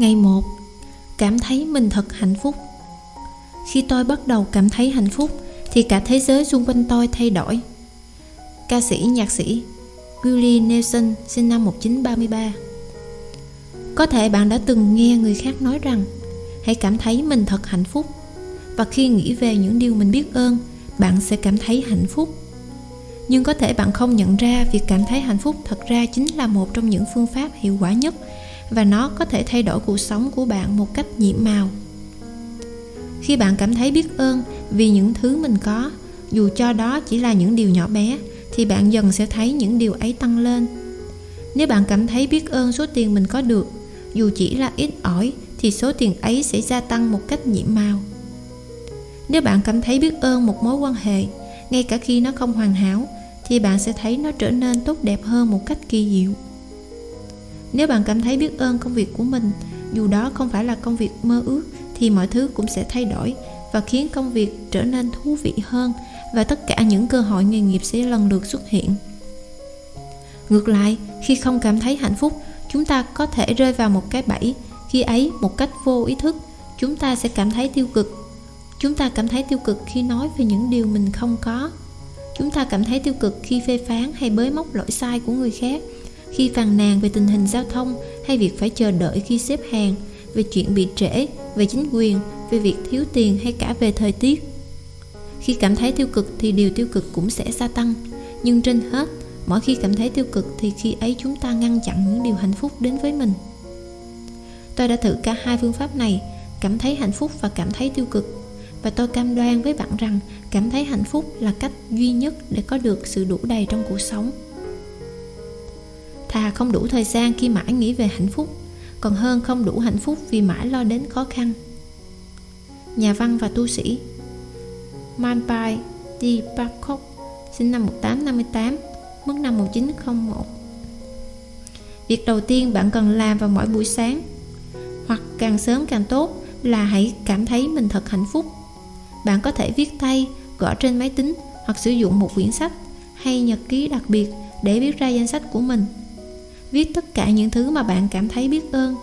Ngày 1 Cảm thấy mình thật hạnh phúc. Khi tôi bắt đầu cảm thấy hạnh phúc, Thì cả thế giới xung quanh tôi thay đổi. Ca sĩ, nhạc sĩ Willie Nelson sinh năm 1933 Có thể bạn đã từng nghe người khác nói rằng, Hãy cảm thấy mình thật hạnh phúc. Và khi nghĩ về những điều mình biết ơn, Bạn sẽ cảm thấy hạnh phúc. Nhưng có thể bạn không nhận ra việc cảm thấy hạnh phúc thật ra chính là một trong những phương pháp hiệu quả nhất và nó có thể thay đổi cuộc sống của bạn một cách nhiệm màu. Khi bạn cảm thấy biết ơn vì những thứ mình có, dù cho đó chỉ là những điều nhỏ bé, thì bạn dần sẽ thấy những điều ấy tăng lên. Nếu bạn cảm thấy biết ơn số tiền mình có được, dù chỉ là ít ỏi, thì số tiền ấy sẽ gia tăng một cách nhiệm màu. Nếu bạn cảm thấy biết ơn một mối quan hệ, ngay cả khi nó không hoàn hảo, thì bạn sẽ thấy nó trở nên tốt đẹp hơn một cách kỳ diệu nếu bạn cảm thấy biết ơn công việc của mình, dù đó không phải là công việc mơ ước, thì mọi thứ cũng sẽ thay đổi và khiến công việc trở nên thú vị hơn và tất cả những cơ hội nghề nghiệp sẽ lần lượt xuất hiện. Ngược lại, khi không cảm thấy hạnh phúc, chúng ta có thể rơi vào một cái bẫy. Khi ấy, một cách vô ý thức, chúng ta sẽ cảm thấy tiêu cực. Chúng ta cảm thấy tiêu cực khi nói về những điều mình không có. Chúng ta cảm thấy tiêu cực khi phê phán hay bới móc lỗi sai của người khác khi phàn nàn về tình hình giao thông hay việc phải chờ đợi khi xếp hàng, về chuyện bị trễ, về chính quyền, về việc thiếu tiền hay cả về thời tiết. Khi cảm thấy tiêu cực thì điều tiêu cực cũng sẽ gia tăng, nhưng trên hết, mỗi khi cảm thấy tiêu cực thì khi ấy chúng ta ngăn chặn những điều hạnh phúc đến với mình. Tôi đã thử cả hai phương pháp này, cảm thấy hạnh phúc và cảm thấy tiêu cực. Và tôi cam đoan với bạn rằng cảm thấy hạnh phúc là cách duy nhất để có được sự đủ đầy trong cuộc sống thà không đủ thời gian khi mãi nghĩ về hạnh phúc, còn hơn không đủ hạnh phúc vì mãi lo đến khó khăn. Nhà văn và tu sĩ Manpai Di Pakok sinh năm 1858 mất năm 1901 Việc đầu tiên bạn cần làm vào mỗi buổi sáng, hoặc càng sớm càng tốt, là hãy cảm thấy mình thật hạnh phúc. Bạn có thể viết tay, gõ trên máy tính, hoặc sử dụng một quyển sách hay nhật ký đặc biệt để viết ra danh sách của mình viết tất cả những thứ mà bạn cảm thấy biết ơn.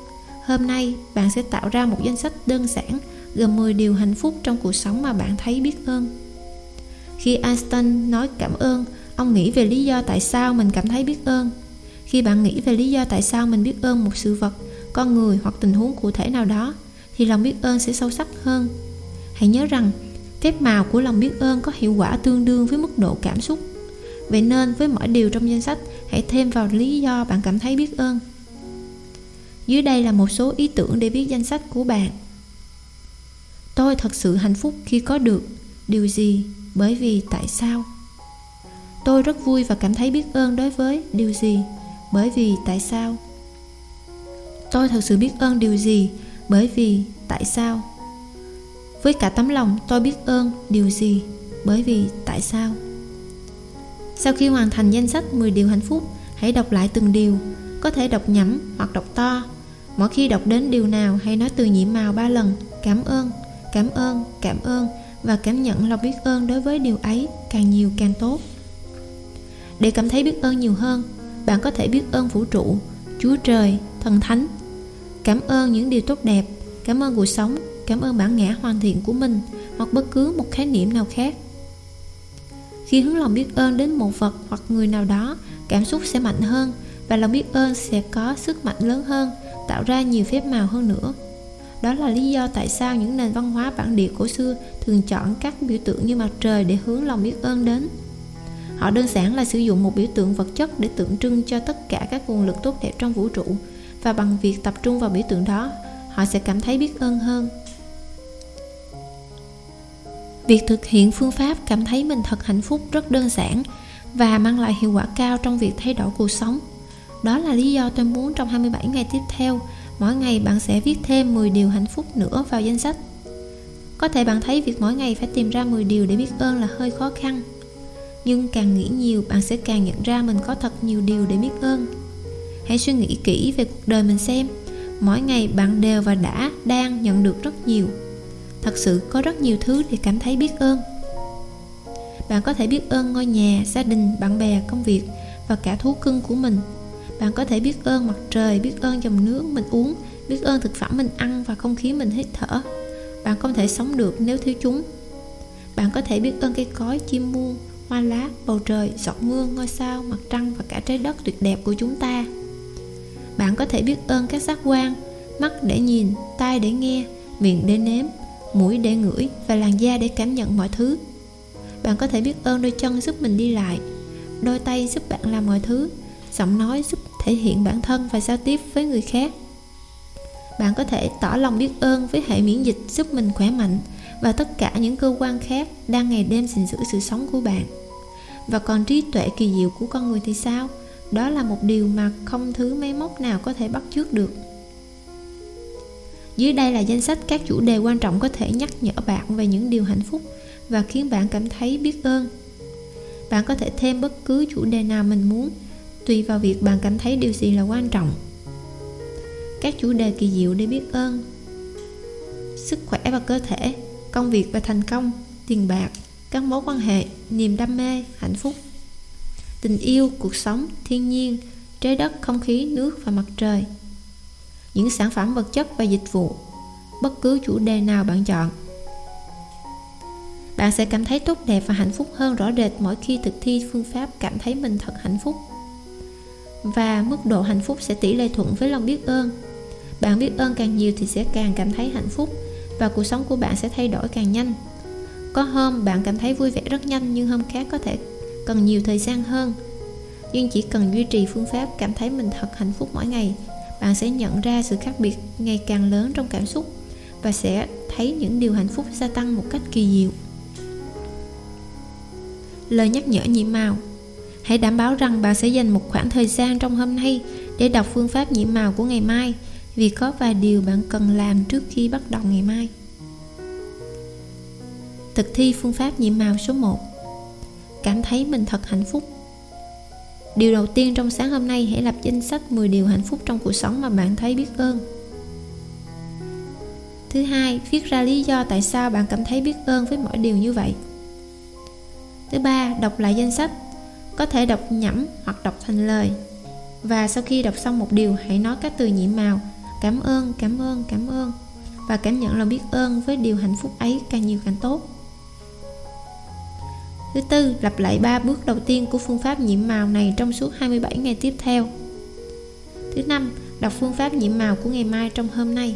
Hôm nay, bạn sẽ tạo ra một danh sách đơn giản, gồm 10 điều hạnh phúc trong cuộc sống mà bạn thấy biết ơn. Khi Einstein nói cảm ơn, ông nghĩ về lý do tại sao mình cảm thấy biết ơn. Khi bạn nghĩ về lý do tại sao mình biết ơn một sự vật, con người hoặc tình huống cụ thể nào đó, thì lòng biết ơn sẽ sâu sắc hơn. Hãy nhớ rằng, phép màu của lòng biết ơn có hiệu quả tương đương với mức độ cảm xúc. Vậy nên với mỗi điều trong danh sách hãy thêm vào lý do bạn cảm thấy biết ơn. Dưới đây là một số ý tưởng để viết danh sách của bạn. Tôi thật sự hạnh phúc khi có được điều gì, bởi vì tại sao? Tôi rất vui và cảm thấy biết ơn đối với điều gì, bởi vì tại sao? Tôi thật sự biết ơn điều gì, bởi vì tại sao? Với cả tấm lòng tôi biết ơn điều gì, bởi vì tại sao? Sau khi hoàn thành danh sách 10 điều hạnh phúc, hãy đọc lại từng điều, có thể đọc nhẩm hoặc đọc to. Mỗi khi đọc đến điều nào hãy nói từ nhiệm màu ba lần, cảm ơn cảm ơn cảm ơn và cảm nhận lòng biết ơn đối với điều ấy càng nhiều càng tốt. Để cảm thấy biết ơn nhiều hơn, bạn có thể biết ơn vũ trụ, chúa trời, thần thánh. Cảm ơn những điều tốt đẹp, cảm ơn cuộc sống, cảm ơn bản ngã hoàn thiện của mình hoặc bất cứ một khái niệm nào khác khi hướng lòng biết ơn đến một vật hoặc người nào đó, cảm xúc sẽ mạnh hơn và lòng biết ơn sẽ có sức mạnh lớn hơn, tạo ra nhiều phép màu hơn nữa. Đó là lý do tại sao những nền văn hóa bản địa cổ xưa thường chọn các biểu tượng như mặt trời để hướng lòng biết ơn đến. Họ đơn giản là sử dụng một biểu tượng vật chất để tượng trưng cho tất cả các nguồn lực tốt đẹp trong vũ trụ và bằng việc tập trung vào biểu tượng đó, họ sẽ cảm thấy biết ơn hơn việc thực hiện phương pháp cảm thấy mình thật hạnh phúc rất đơn giản và mang lại hiệu quả cao trong việc thay đổi cuộc sống. Đó là lý do tôi muốn trong 27 ngày tiếp theo, mỗi ngày bạn sẽ viết thêm 10 điều hạnh phúc nữa vào danh sách. Có thể bạn thấy việc mỗi ngày phải tìm ra 10 điều để biết ơn là hơi khó khăn, nhưng càng nghĩ nhiều bạn sẽ càng nhận ra mình có thật nhiều điều để biết ơn. Hãy suy nghĩ kỹ về cuộc đời mình xem, mỗi ngày bạn đều và đã đang nhận được rất nhiều thật sự có rất nhiều thứ để cảm thấy biết ơn. Bạn có thể biết ơn ngôi nhà, gia đình, bạn bè, công việc và cả thú cưng của mình. Bạn có thể biết ơn mặt trời, biết ơn dòng nước mình uống, biết ơn thực phẩm mình ăn và không khí mình hít thở. Bạn không thể sống được nếu thiếu chúng. Bạn có thể biết ơn cây cối, chim muông, hoa lá, bầu trời, giọt mưa ngôi sao, mặt trăng và cả trái đất tuyệt đẹp của chúng ta. Bạn có thể biết ơn các giác quan, mắt để nhìn, tai để nghe, miệng để nếm mũi để ngửi và làn da để cảm nhận mọi thứ. Bạn có thể biết ơn đôi chân giúp mình đi lại, đôi tay giúp bạn làm mọi thứ, giọng nói giúp thể hiện bản thân và giao tiếp với người khác. Bạn có thể tỏ lòng biết ơn với hệ miễn dịch giúp mình khỏe mạnh và tất cả những cơ quan khác đang ngày đêm gìn giữ sự sống của bạn. Và còn trí tuệ kỳ diệu của con người thì sao? Đó là một điều mà không thứ máy móc nào có thể bắt chước được dưới đây là danh sách các chủ đề quan trọng có thể nhắc nhở bạn về những điều hạnh phúc và khiến bạn cảm thấy biết ơn. Bạn có thể thêm bất cứ chủ đề nào mình muốn, tùy vào việc bạn cảm thấy điều gì là quan trọng. Các chủ đề kỳ diệu để biết ơn. Sức khỏe và cơ thể, công việc và thành công, tiền bạc, các mối quan hệ, niềm đam mê, hạnh phúc. Tình yêu, cuộc sống, thiên nhiên, trái đất, không khí, nước và mặt trời những sản phẩm vật chất và dịch vụ. Bất cứ chủ đề nào bạn chọn, bạn sẽ cảm thấy tốt đẹp và hạnh phúc hơn rõ rệt mỗi khi thực thi phương pháp cảm thấy mình thật hạnh phúc. Và mức độ hạnh phúc sẽ tỷ lệ thuận với lòng biết ơn. Bạn biết ơn càng nhiều thì sẽ càng cảm thấy hạnh phúc và cuộc sống của bạn sẽ thay đổi càng nhanh. Có hôm bạn cảm thấy vui vẻ rất nhanh nhưng hôm khác có thể cần nhiều thời gian hơn. Nhưng chỉ cần duy trì phương pháp cảm thấy mình thật hạnh phúc mỗi ngày bạn sẽ nhận ra sự khác biệt ngày càng lớn trong cảm xúc và sẽ thấy những điều hạnh phúc gia tăng một cách kỳ diệu. Lời nhắc nhở nhiệm màu. Hãy đảm bảo rằng bạn sẽ dành một khoảng thời gian trong hôm nay để đọc phương pháp nhiễm màu của ngày mai, vì có vài điều bạn cần làm trước khi bắt đầu ngày mai. Thực thi phương pháp nhiệm màu số 1 cảm thấy mình thật hạnh phúc điều đầu tiên trong sáng hôm nay, hãy lập danh sách 10 điều hạnh phúc trong cuộc sống mà bạn thấy biết ơn. Thứ hai, viết ra lý do tại sao bạn cảm thấy biết ơn với mỗi điều như vậy. Thứ ba, đọc lại danh sách. Có thể đọc nhẩm hoặc đọc thành lời. Và sau khi đọc xong một điều, hãy nói các từ nhiệm màu. Cảm ơn cảm ơn cảm ơn. Và cảm nhận lòng biết ơn với điều hạnh phúc ấy càng nhiều càng tốt. Thứ tư, lặp lại 3 bước đầu tiên của phương pháp nhiễm màu này trong suốt 27 ngày tiếp theo. Thứ năm, đọc phương pháp nhiễm màu của ngày mai trong hôm nay.